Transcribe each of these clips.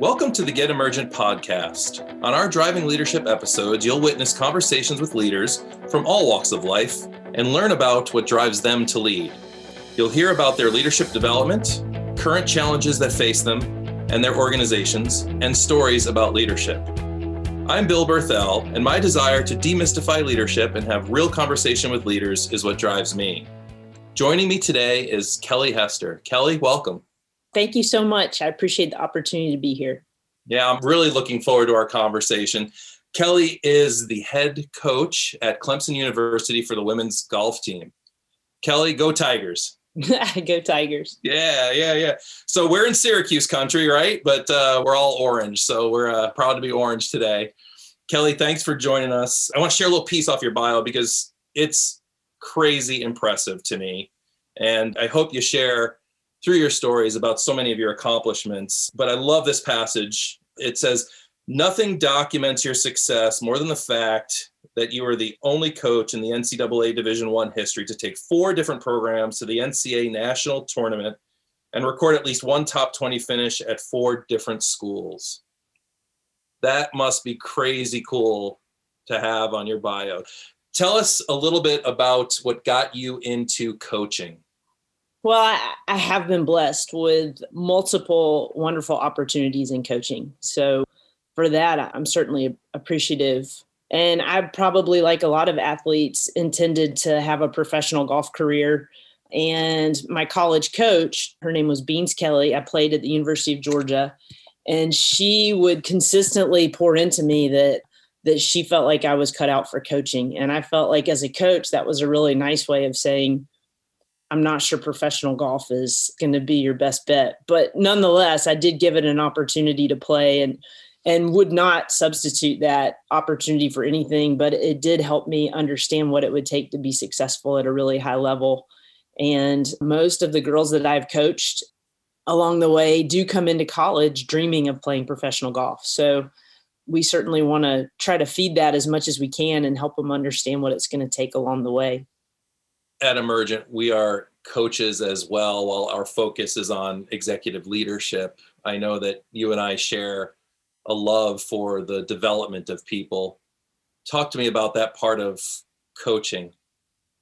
Welcome to the Get Emergent podcast. On our Driving Leadership episodes, you'll witness conversations with leaders from all walks of life and learn about what drives them to lead. You'll hear about their leadership development, current challenges that face them and their organizations, and stories about leadership. I'm Bill Berthel, and my desire to demystify leadership and have real conversation with leaders is what drives me. Joining me today is Kelly Hester. Kelly, welcome. Thank you so much. I appreciate the opportunity to be here. Yeah, I'm really looking forward to our conversation. Kelly is the head coach at Clemson University for the women's golf team. Kelly, go Tigers. go Tigers. Yeah, yeah, yeah. So we're in Syracuse country, right? But uh, we're all orange. So we're uh, proud to be orange today. Kelly, thanks for joining us. I want to share a little piece off your bio because it's crazy impressive to me. And I hope you share through your stories about so many of your accomplishments. But I love this passage. It says, Nothing documents your success more than the fact that you are the only coach in the NCAA Division One history to take four different programs to the NCAA national tournament and record at least one top 20 finish at four different schools. That must be crazy cool to have on your bio. Tell us a little bit about what got you into coaching. Well, I, I, have been blessed with multiple wonderful opportunities in coaching. So, for that, I'm certainly appreciative. And I probably, like a lot of athletes, intended to have a professional golf career. And my college coach, her name was Beans Kelly. I played at the University of Georgia, and she would consistently pour into me that that she felt like I was cut out for coaching. And I felt like as a coach, that was a really nice way of saying, I'm not sure professional golf is going to be your best bet, but nonetheless, I did give it an opportunity to play and and would not substitute that opportunity for anything, but it did help me understand what it would take to be successful at a really high level. And most of the girls that I've coached along the way do come into college dreaming of playing professional golf. So we certainly want to try to feed that as much as we can and help them understand what it's going to take along the way at Emergent, we are coaches as well, while our focus is on executive leadership. I know that you and I share a love for the development of people. Talk to me about that part of coaching.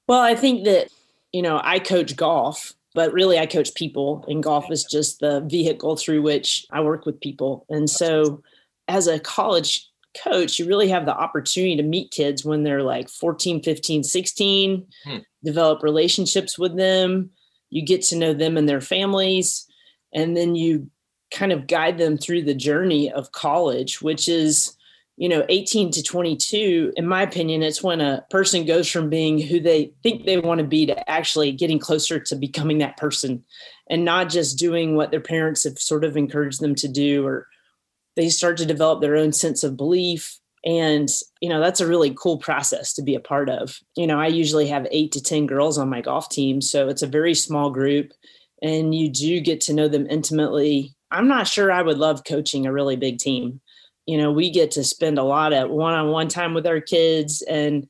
Well, I think that, you know, I coach golf, but really I coach people, and golf is just the vehicle through which I work with people. And so, as a college coach, you really have the opportunity to meet kids when they're like 14, 15, 16, hmm. develop relationships with them. You get to know them and their families. And then you kind of guide them through the journey of college, which is, you know, 18 to 22. In my opinion, it's when a person goes from being who they think they want to be to actually getting closer to becoming that person and not just doing what their parents have sort of encouraged them to do or they start to develop their own sense of belief. And you know that's a really cool process to be a part of. You know i usually have 8 to 10 girls on my golf team so it's a very small group and you do get to know them intimately. I'm not sure i would love coaching a really big team. You know we get to spend a lot of one-on-one time with our kids and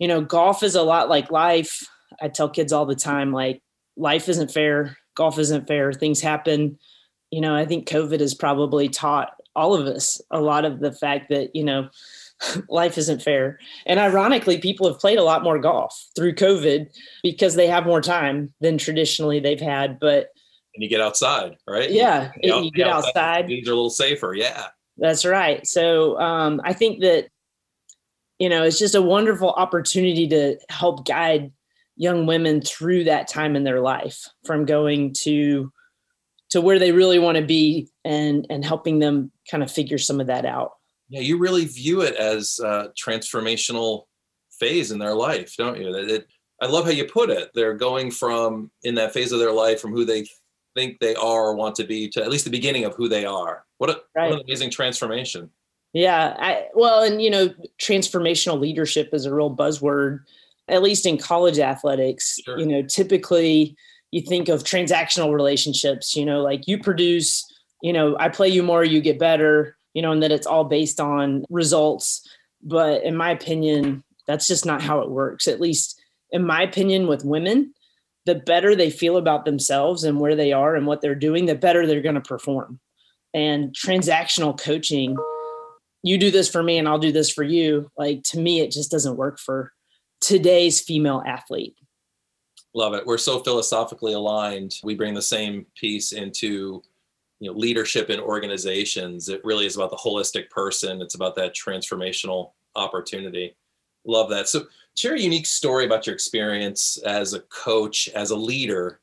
you know golf is a lot like life. I tell kids all the time like life isn't fair. Golf isn't fair. Things happen you know, I think COVID has probably taught all of us a lot of the fact that, you know, life isn't fair. And ironically, people have played a lot more golf through COVID because they have more time than traditionally they've had. But and you get outside, right? Yeah, you, you get outside. outside. Things are a little safer. Yeah, that's right. So um, I think that you know it's just a wonderful opportunity to help guide young women through that time in their life from going to to where they really want to be and and helping them kind of figure some of that out. Yeah you really view it as a transformational phase in their life don't you? It, i love how you put it. They're going from in that phase of their life from who they think they are or want to be to at least the beginning of who they are. What, a, right. what an amazing transformation. Yeah I, well and you know transformational leadership is a real buzzword at least in college athletics sure. you know typically you think of transactional relationships, you know, like you produce, you know, I play you more, you get better, you know, and that it's all based on results. But in my opinion, that's just not how it works. At least in my opinion, with women, the better they feel about themselves and where they are and what they're doing, the better they're going to perform. and transactional coaching. You do this for me and I'll do this for you. Like to me, it just doesn't work for today's female athlete. Love it. We're so philosophically aligned. We bring the same piece into you know leadership in organizations. It really is about the holistic person. It's about that transformational opportunity. Love that. So share a unique story about your experience as a coach, as a leader.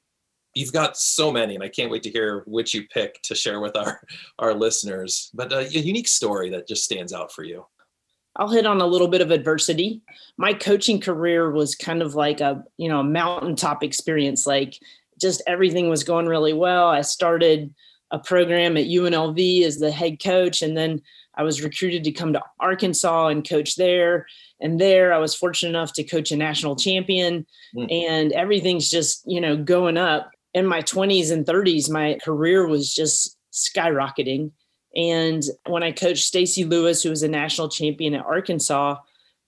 You've got so many, and I can't wait to hear which you pick to share with our our listeners. But uh, a unique story that just stands out for you. I'll hit on a little bit of adversity. My coaching career was kind of like a you know a mountaintop experience. Like just everything was going really well. I started a program at UNLV as the head coach, and then I was recruited to come to Arkansas and coach there. And there, I was fortunate enough to coach a national champion, mm. and everything's just you know going up in my 20s and 30s, my career was just skyrocketing. And when I coached Stacy Lewis, who was a national champion at Arkansas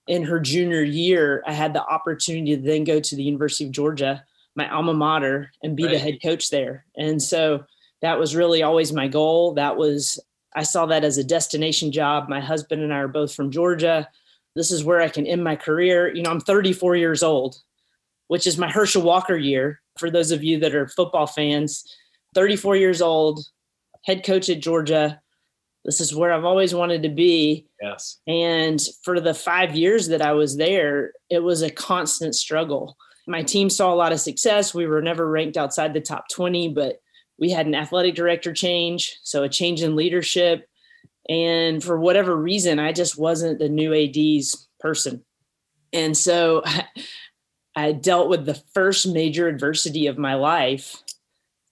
in her junior year, I had the opportunity to then go to the University of Georgia, my alma mater, and be right. the head coach there. And so that was really always my goal. That was, I saw that as a destination job. My husband and I are both from Georgia. This is where I can end my career. You know, I'm 34 years old, which is my Herschel Walker year for those of you that are football fans, 34 years old, head coach at Georgia. This is where I've always wanted to be. Yes. And for the five years that I was there, it was a constant struggle. My team saw a lot of success. We were never ranked outside the top 20, but we had an athletic director change, so a change in leadership. And for whatever reason, I just wasn't the new AD's person. And so I dealt with the first major adversity of my life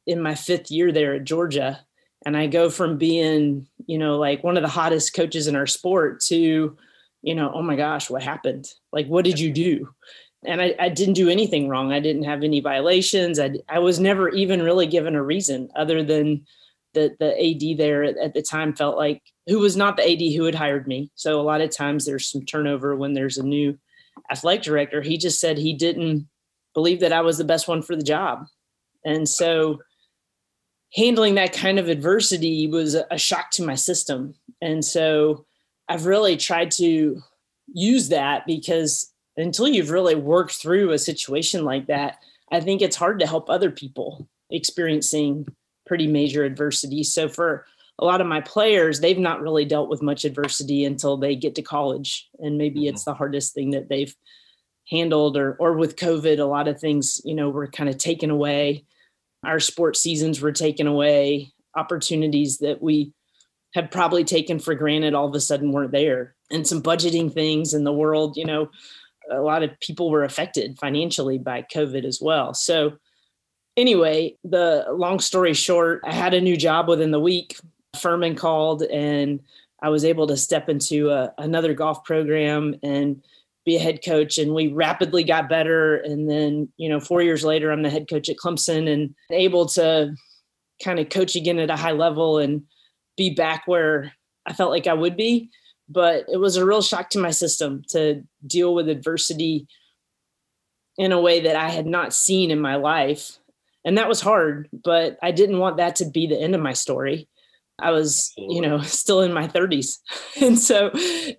in my fifth year there at Georgia. And I go from being, you know, like one of the hottest coaches in our sport to, you know, oh my gosh, what happened? Like, what did you do? And I, I didn't do anything wrong. I didn't have any violations. I, I was never even really given a reason other than the, the AD there at, at the time felt like who was not the AD who had hired me. So a lot of times there's some turnover when there's a new athletic director, he just said he didn't believe that I was the best one for the job. And so handling that kind of adversity was a shock to my system. And so I've really tried to use that because until you've really worked through a situation like that, I think it's hard to help other people experiencing pretty major adversity. So for a lot of my players, they've not really dealt with much adversity until they get to college. And maybe mm-hmm. it's the hardest thing that they've handled or or with COVID, a lot of things, you know, were kind of taken away. Our sports seasons were taken away, opportunities that we had probably taken for granted all of a sudden weren't there. And some budgeting things in the world, you know, a lot of people were affected financially by COVID as well. So anyway, the long story short, I had a new job within the week Furman called and I was able to step into a, another golf program and be a head coach and we rapidly got better. And then you know 4 years later I'm the head coach at Clemson and able to kind of coach again at a high level and be back where I felt like I would be. But it was a real shock to my system to deal with adversity in a way that I had not seen in my life. And that was hard but I didn't want that to be the end of my story I was, you know, still in my 30s. And so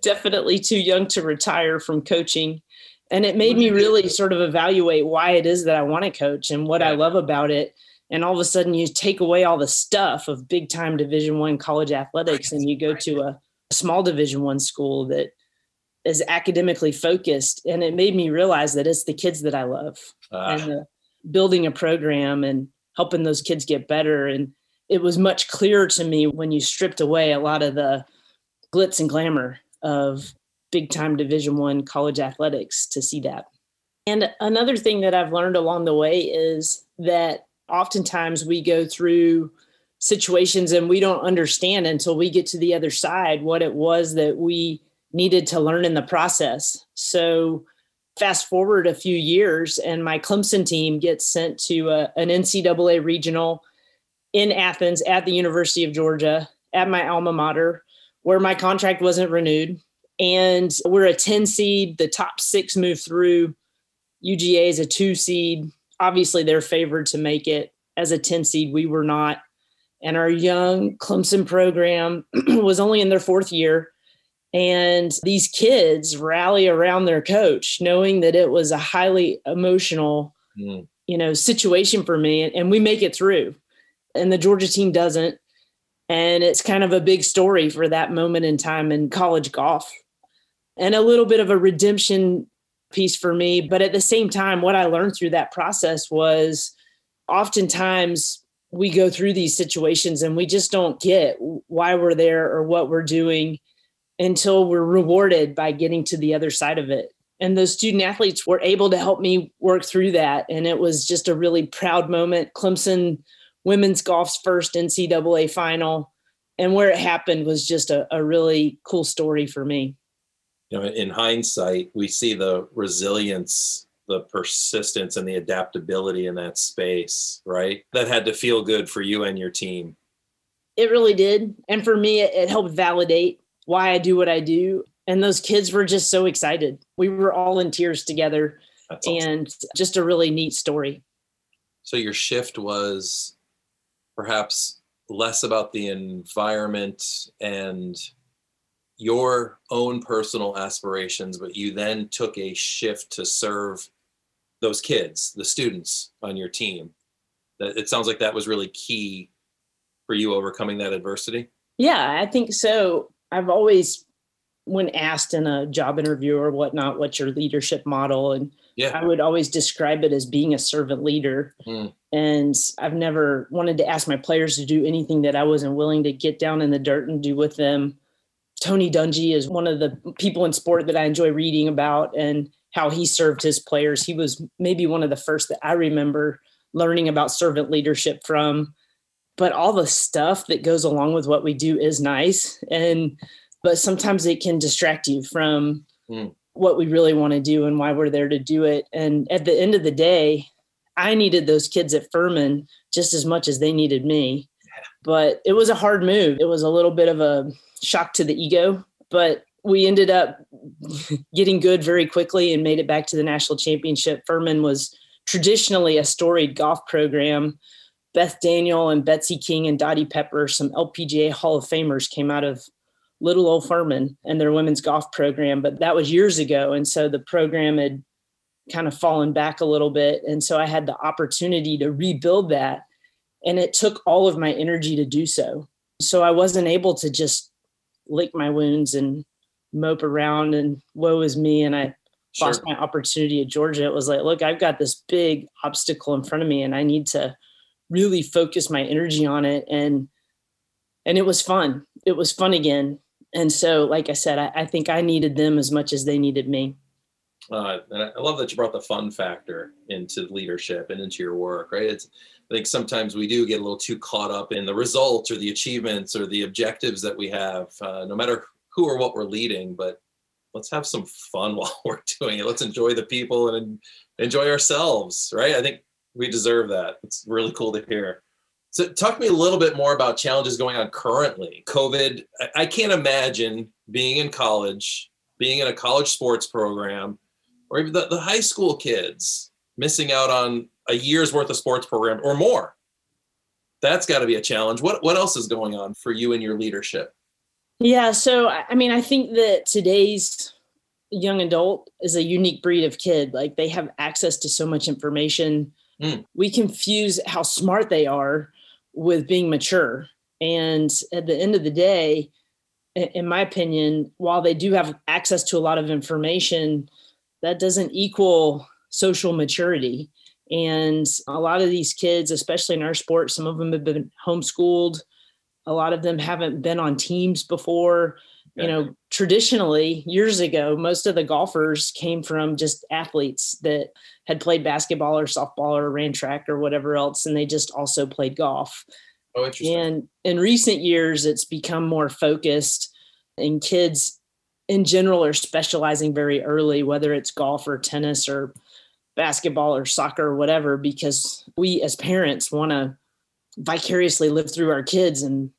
definitely too young to retire from coaching. And it made me really sort of evaluate why it is that I want to coach and what I love about it. And all of a sudden you take away all the stuff of big time division one college athletics and you go to a small division one school that is academically focused. And it made me realize that it's the kids that I love uh. and uh, building a program and helping those kids get better. And it was much clearer to me when you stripped away a lot of the glitz and glamour of big time division one college athletics to see that. And another thing that i've learned along the way is that oftentimes we go through situations and we don't understand until we get to the other side what it was that we needed to learn in the process. So fast forward a few years and my clemson team gets sent to uh, a, an ncaa regional in Athens at the University of Georgia at my alma mater, where my contract wasn't renewed. And we're a 10 seed. The top six move through. UGA is a two seed. Obviously, they're favored to make it as a 10 seed. We were not. and our young Clemson program was only in their fourth year. And these kids rally around their coach, knowing that it was a highly emotional, mm. you know, situation for me. And we make it through. And the Georgia team doesn't. And it's kind of a big story for that moment in time in college golf. And a little bit of a redemption piece for me. But at the same time, what I learned through that process was oftentimes we go through these situations and we just don't get why we're there or what we're doing until we're rewarded by getting to the other side of it. And those student athletes were able to help me work through that. And it was just a really proud moment. Clemson women's golf's first NCAA final. And where it happened was just a, a really cool story for me. You know, in hindsight, we see the resilience the persistence and the adaptability in that space, right? That had to feel good for you and your team. It really did. And for me, it, it helped validate why I do what I do. And those kids were just so excited. We were all in tears together awesome. and just a really neat story. So your shift was perhaps less about the environment and your own personal aspirations, but you then took a shift to serve those kids, the students on your team. That it sounds like that was really key for you overcoming that adversity. Yeah, I think so. I've always, when asked in a job interview or whatnot, what's your leadership model? And yeah. I would always describe it as being a servant leader. Mm. And I've never wanted to ask my players to do anything that I wasn't willing to get down in the dirt and do with them. Tony Dungy is one of the people in sport that I enjoy reading about. And how he served his players. He was maybe one of the first that I remember learning about servant leadership from. But all the stuff that goes along with what we do is nice. And, but sometimes it can distract you from mm. what we really want to do and why we're there to do it. And at the end of the day, I needed those kids at Furman just as much as they needed me. But it was a hard move. It was a little bit of a shock to the ego, but we ended up getting good very quickly and made it back to the national championship. Furman was traditionally a storied golf program. Beth Daniel and Betsy King and Dottie Pepper, some LPGA Hall of Famers, came out of little old Furman and their women's golf program, but that was years ago. And so the program had kind of fallen back a little bit. And so I had the opportunity to rebuild that. And it took all of my energy to do so. So I wasn't able to just lick my wounds and mope around and woe is me and I sure. lost my opportunity at Georgia. It was like, look, I've got this big obstacle in front of me and I need to really focus my energy on it. And and it was fun. It was fun again. And so, like I said, I, I think I needed them as much as they needed me. Uh, and I love that you brought the fun factor into leadership and into your work, right? It's I think sometimes we do get a little too caught up in the results or the achievements or the objectives that we have, uh, no matter who or what we're leading, but let's have some fun while we're doing it. Let's enjoy the people and enjoy ourselves, right? I think we deserve that. It's really cool to hear. So, talk to me a little bit more about challenges going on currently. COVID, I can't imagine being in college, being in a college sports program, or even the, the high school kids missing out on a year's worth of sports program or more. That's got to be a challenge. What what else is going on for you and your leadership? Yeah. So, I mean, I think that today's young adult is a unique breed of kid. Like they have access to so much information. Mm. We confuse how smart they are with being mature. And at the end of the day, in my opinion, while they do have access to a lot of information, that doesn't equal social maturity. And a lot of these kids, especially in our sport, some of them have been homeschooled a lot of them haven't been on teams before you know traditionally years ago most of the golfers came from just athletes that had played basketball or softball or ran track or whatever else and they just also played golf oh, interesting. and in recent years it's become more focused and kids in general are specializing very early whether it's golf or tennis or basketball or soccer or whatever because we as parents want to vicariously live through our kids and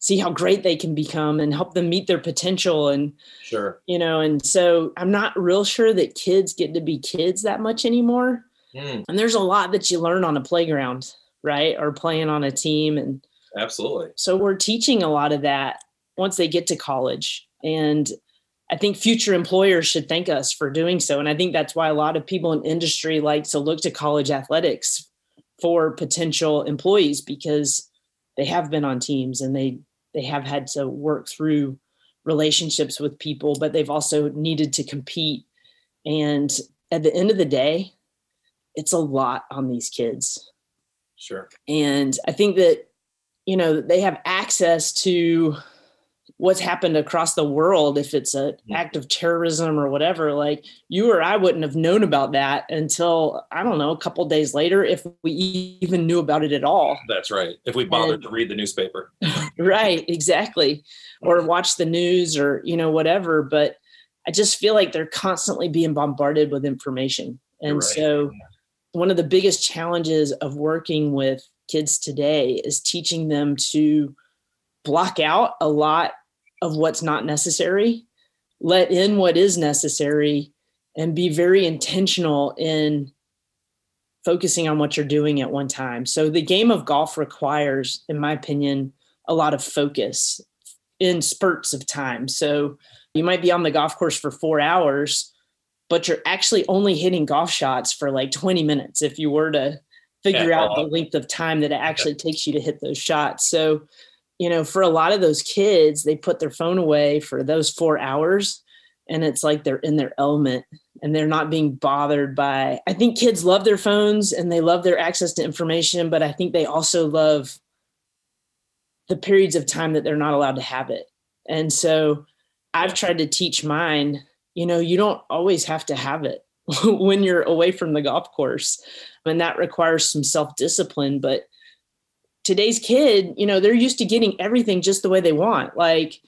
see how great they can become and help them meet their potential and sure you know and so i'm not real sure that kids get to be kids that much anymore mm. and there's a lot that you learn on a playground right or playing on a team and Absolutely. So we're teaching a lot of that once they get to college. And I think future employers should thank us for doing so. And I think that's why a lot of people in industry like to look to college athletics for potential employees because they have been on teams and they they have had to work through relationships with people, but they've also needed to compete. And at the end of the day, it's a lot on these kids. Sure. And I think that, you know, they have access to what's happened across the world if it's an mm-hmm. act of terrorism or whatever like you or i wouldn't have known about that until i don't know a couple days later if we even knew about it at all. That's right. If we bothered and, to read the newspaper. Right exactly. Or watch the news or you know whatever but i just feel like they're constantly being bombarded with information. And right. so one of the biggest challenges of working with kids today is teaching them to block out a lot of what's not necessary, let in what is necessary, and be very intentional in focusing on what you're doing at one time. So the game of golf requires, in my opinion, a lot of focus in spurts of time. So you might be on the golf course for four hours, but you're actually only hitting golf shots for like 20 minutes if you were to figure yeah. out the length of time that it actually takes you to hit those shots. So you know, for a lot of those kids, they put their phone away for those four hours and it's like they're in their element and they're not being bothered by. I think kids love their phones and they love their access to information, but I think they also love the periods of time that they're not allowed to have it. And so I've tried to teach mine, you know, you don't always have to have it when you're away from the golf course. And that requires some self discipline, but today's kid, you know, they're used to getting everything just the way they want. Like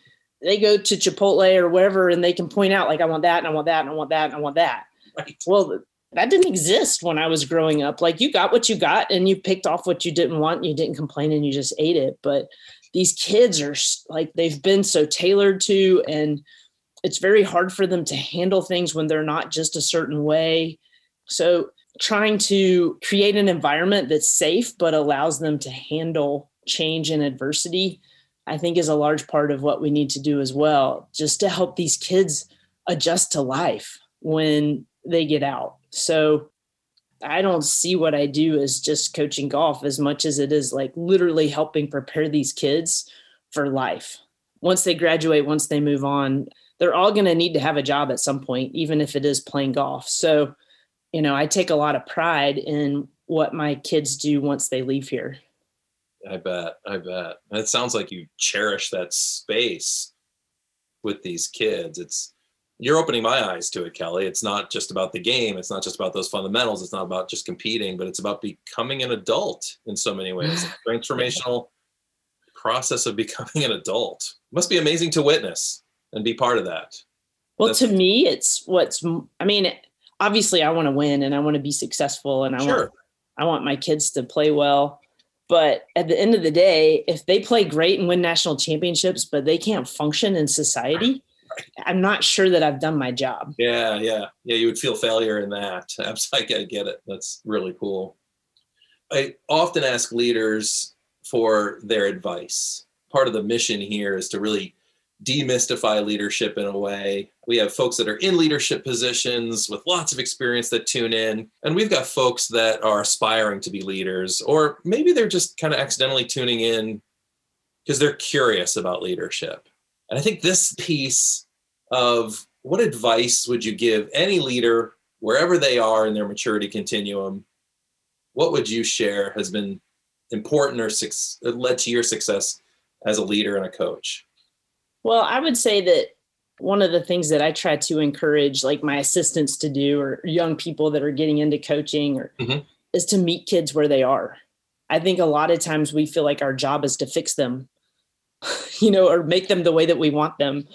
they go to Chipotle or wherever and they can point out, like, I want that and I want that and I want that and I want that. Right. Well, that didn't exist when I was growing up. Like you got what you got and you picked off what you didn't want, and you didn't complain and you just ate it. But these kids are like they've been so tailored to and it's very hard for them to handle things when they're not just a certain way. So trying to create an environment that's safe but allows them to handle change and adversity i think is a large part of what we need to do as well just to help these kids adjust to life when they get out. So i don't see what i do as just coaching golf as much as it is like literally helping prepare these kids for life. Once they graduate once they move on they're all going to need to have a job at some point even if it is playing golf. So you know, I take a lot of pride in what my kids do once they leave here. I bet. I bet. It sounds like you cherish that space with these kids. It's you're opening my eyes to it, Kelly. It's not just about the game. It's not just about those fundamentals. It's not about just competing, but it's about becoming an adult in so many ways. transformational process of becoming an adult must be amazing to witness and be part of that. Well, That's, to me, it's what's. I mean, obviously I want to win and I want to be successful and I sure. want I want my kids to play well. But at the end of the day, if they play great and win national championships, but they can't function in society, I'm not sure that I've done my job. Yeah, yeah, yeah. You would feel failure in that. I get it. That's really cool. I often ask leaders for their advice. Part of the mission here is to really demystify leadership in a way. We have folks that are in leadership positions with lots of experience that tune in, and we've got folks that are aspiring to be leaders, or maybe they're just kind of accidentally tuning in because they're curious about leadership. And I think this piece of what advice would you give any leader wherever they are in their maturity continuum? What would you share has been important or led to your success as a leader and a coach? Well, I would say that one of the things that I try to encourage like my assistants to do or young people that are getting into coaching or mm-hmm. is to meet kids where they are. I think a lot of times we feel like our job is to fix them, you know, or make them the way that we want them.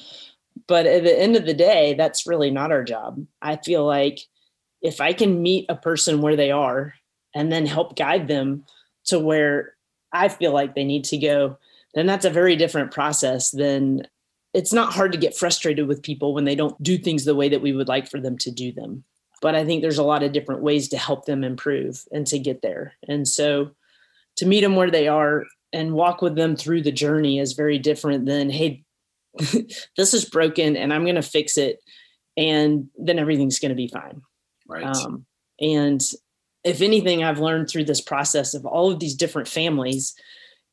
But at the end of the day, that's really not our job. I feel like if I can meet a person where they are and then help guide them to where I feel like they need to go, then that's a very different process than it's not hard to get frustrated with people when they don't do things the way that we would like for them to do them. But I think there's a lot of different ways to help them improve and to get there. And so to meet them where they are, and walk with them through the journey is very different than hey this is broken and i'm going to fix it and then everything's going to be fine Right. um, and if anything i've learned through this process of all of these different families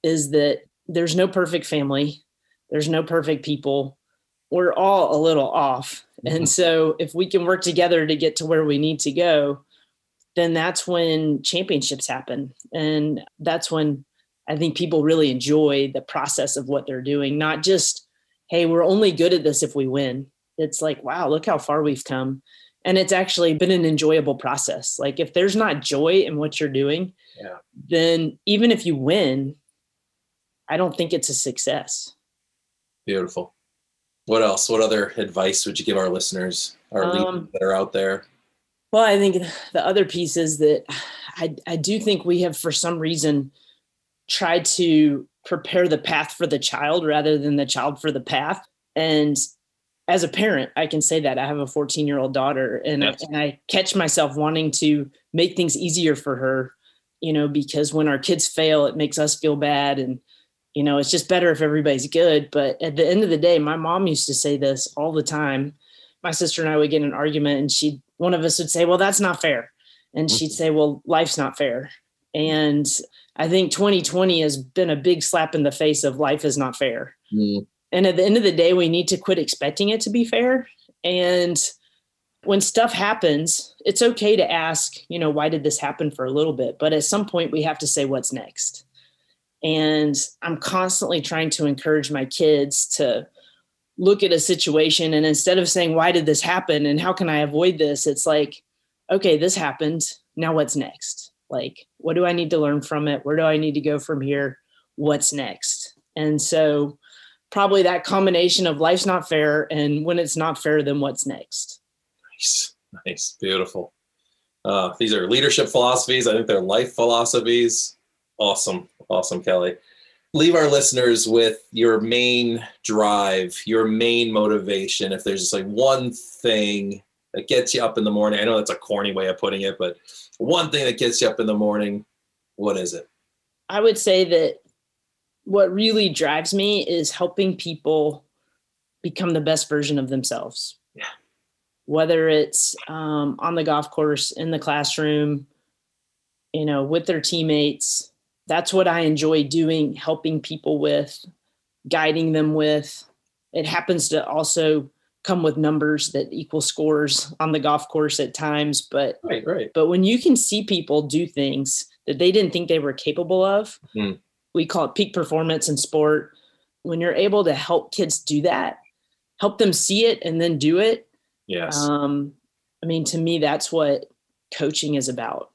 is that there's no perfect family there's no perfect people. We're all a little off. And mm-hmm. so if we can work together to get to where we need to go then that's when championships happen. And that's when i think people really enjoy the process of what they're doing not just hey we're only good at this if we win. It's like wow look how far we've come. And it's actually been an enjoyable process. Like if there's not joy in what you're doing Yeah. then even if you win i don't think it's a success Beautiful. What else? What other advice would you give our listeners, our leaders Um, that are out there? Well, I think the other piece is that I, I do think we have, for some reason, tried to prepare the path for the child rather than the child for the path. And as a parent, I can say that I have a 14 year old daughter, and, Yes. I, and I catch myself wanting to make things easier for her, you know, because when our kids fail, it makes us feel bad. And, you know, it's just better if everybody's good. But at the end of the day, my mom used to say this all the time. My sister and I would get in an argument, and she, one of us would say, Well, that's not fair. And she'd say, Well, life's not fair. And I think 2020 has been a big slap in the face of life is not fair. Mm, And at the end of the day, we need to quit expecting it to be fair. And when stuff happens, it's okay to ask, you know, why did this happen for a little bit? But at some point, we have to say, what's next? And I'm constantly trying to encourage my kids to look at a situation and instead of saying, why did this happen and how can I avoid this? It's like, okay, this happened. Now what's next? Like, what do I need to learn from it? Where do I need to go from here? What's next? And so, probably that combination of life's not fair and when it's not fair, then what's next? nice. Nice. Beautiful. Uh, these are leadership philosophies. I think they're life philosophies. Awesome. Awesome, Kelly. Leave our listeners with your main drive, your main motivation. If there's just like one thing that gets you up in the morning, I know that's a corny way of putting it, but one thing that gets you up in the morning, what is it? I would say that what really drives me is helping people become the best version of themselves. Yeah. Whether it's um, on the golf course, in the classroom, you know, with their teammates. That's what I enjoy doing, helping people with, guiding them with. It happens to also come with numbers that equal scores on the golf course at times, but Right, right. but when you can see people do things that they didn't think they were capable of, Hmm. we call it peak performance in sport. When you're able to help kids do that, help them see it and then do it. Yes. Um, I mean, to me, that's what coaching is about.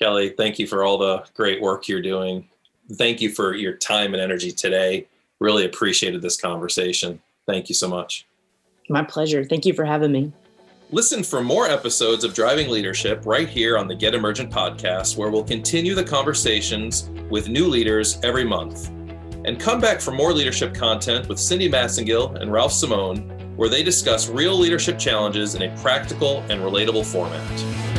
Kelly, thank you for all the great work you're doing. Thank you for your time and energy today. Really appreciated this conversation. Thank you so much. My pleasure. Thank you for having me. Listen for more episodes of Driving Leadership right here on the Get Emergent podcast, where we'll continue the conversations with new leaders every month. And come back for more leadership content with Cindy Massengill and Ralph Simone, where they discuss real leadership challenges in a practical and relatable format.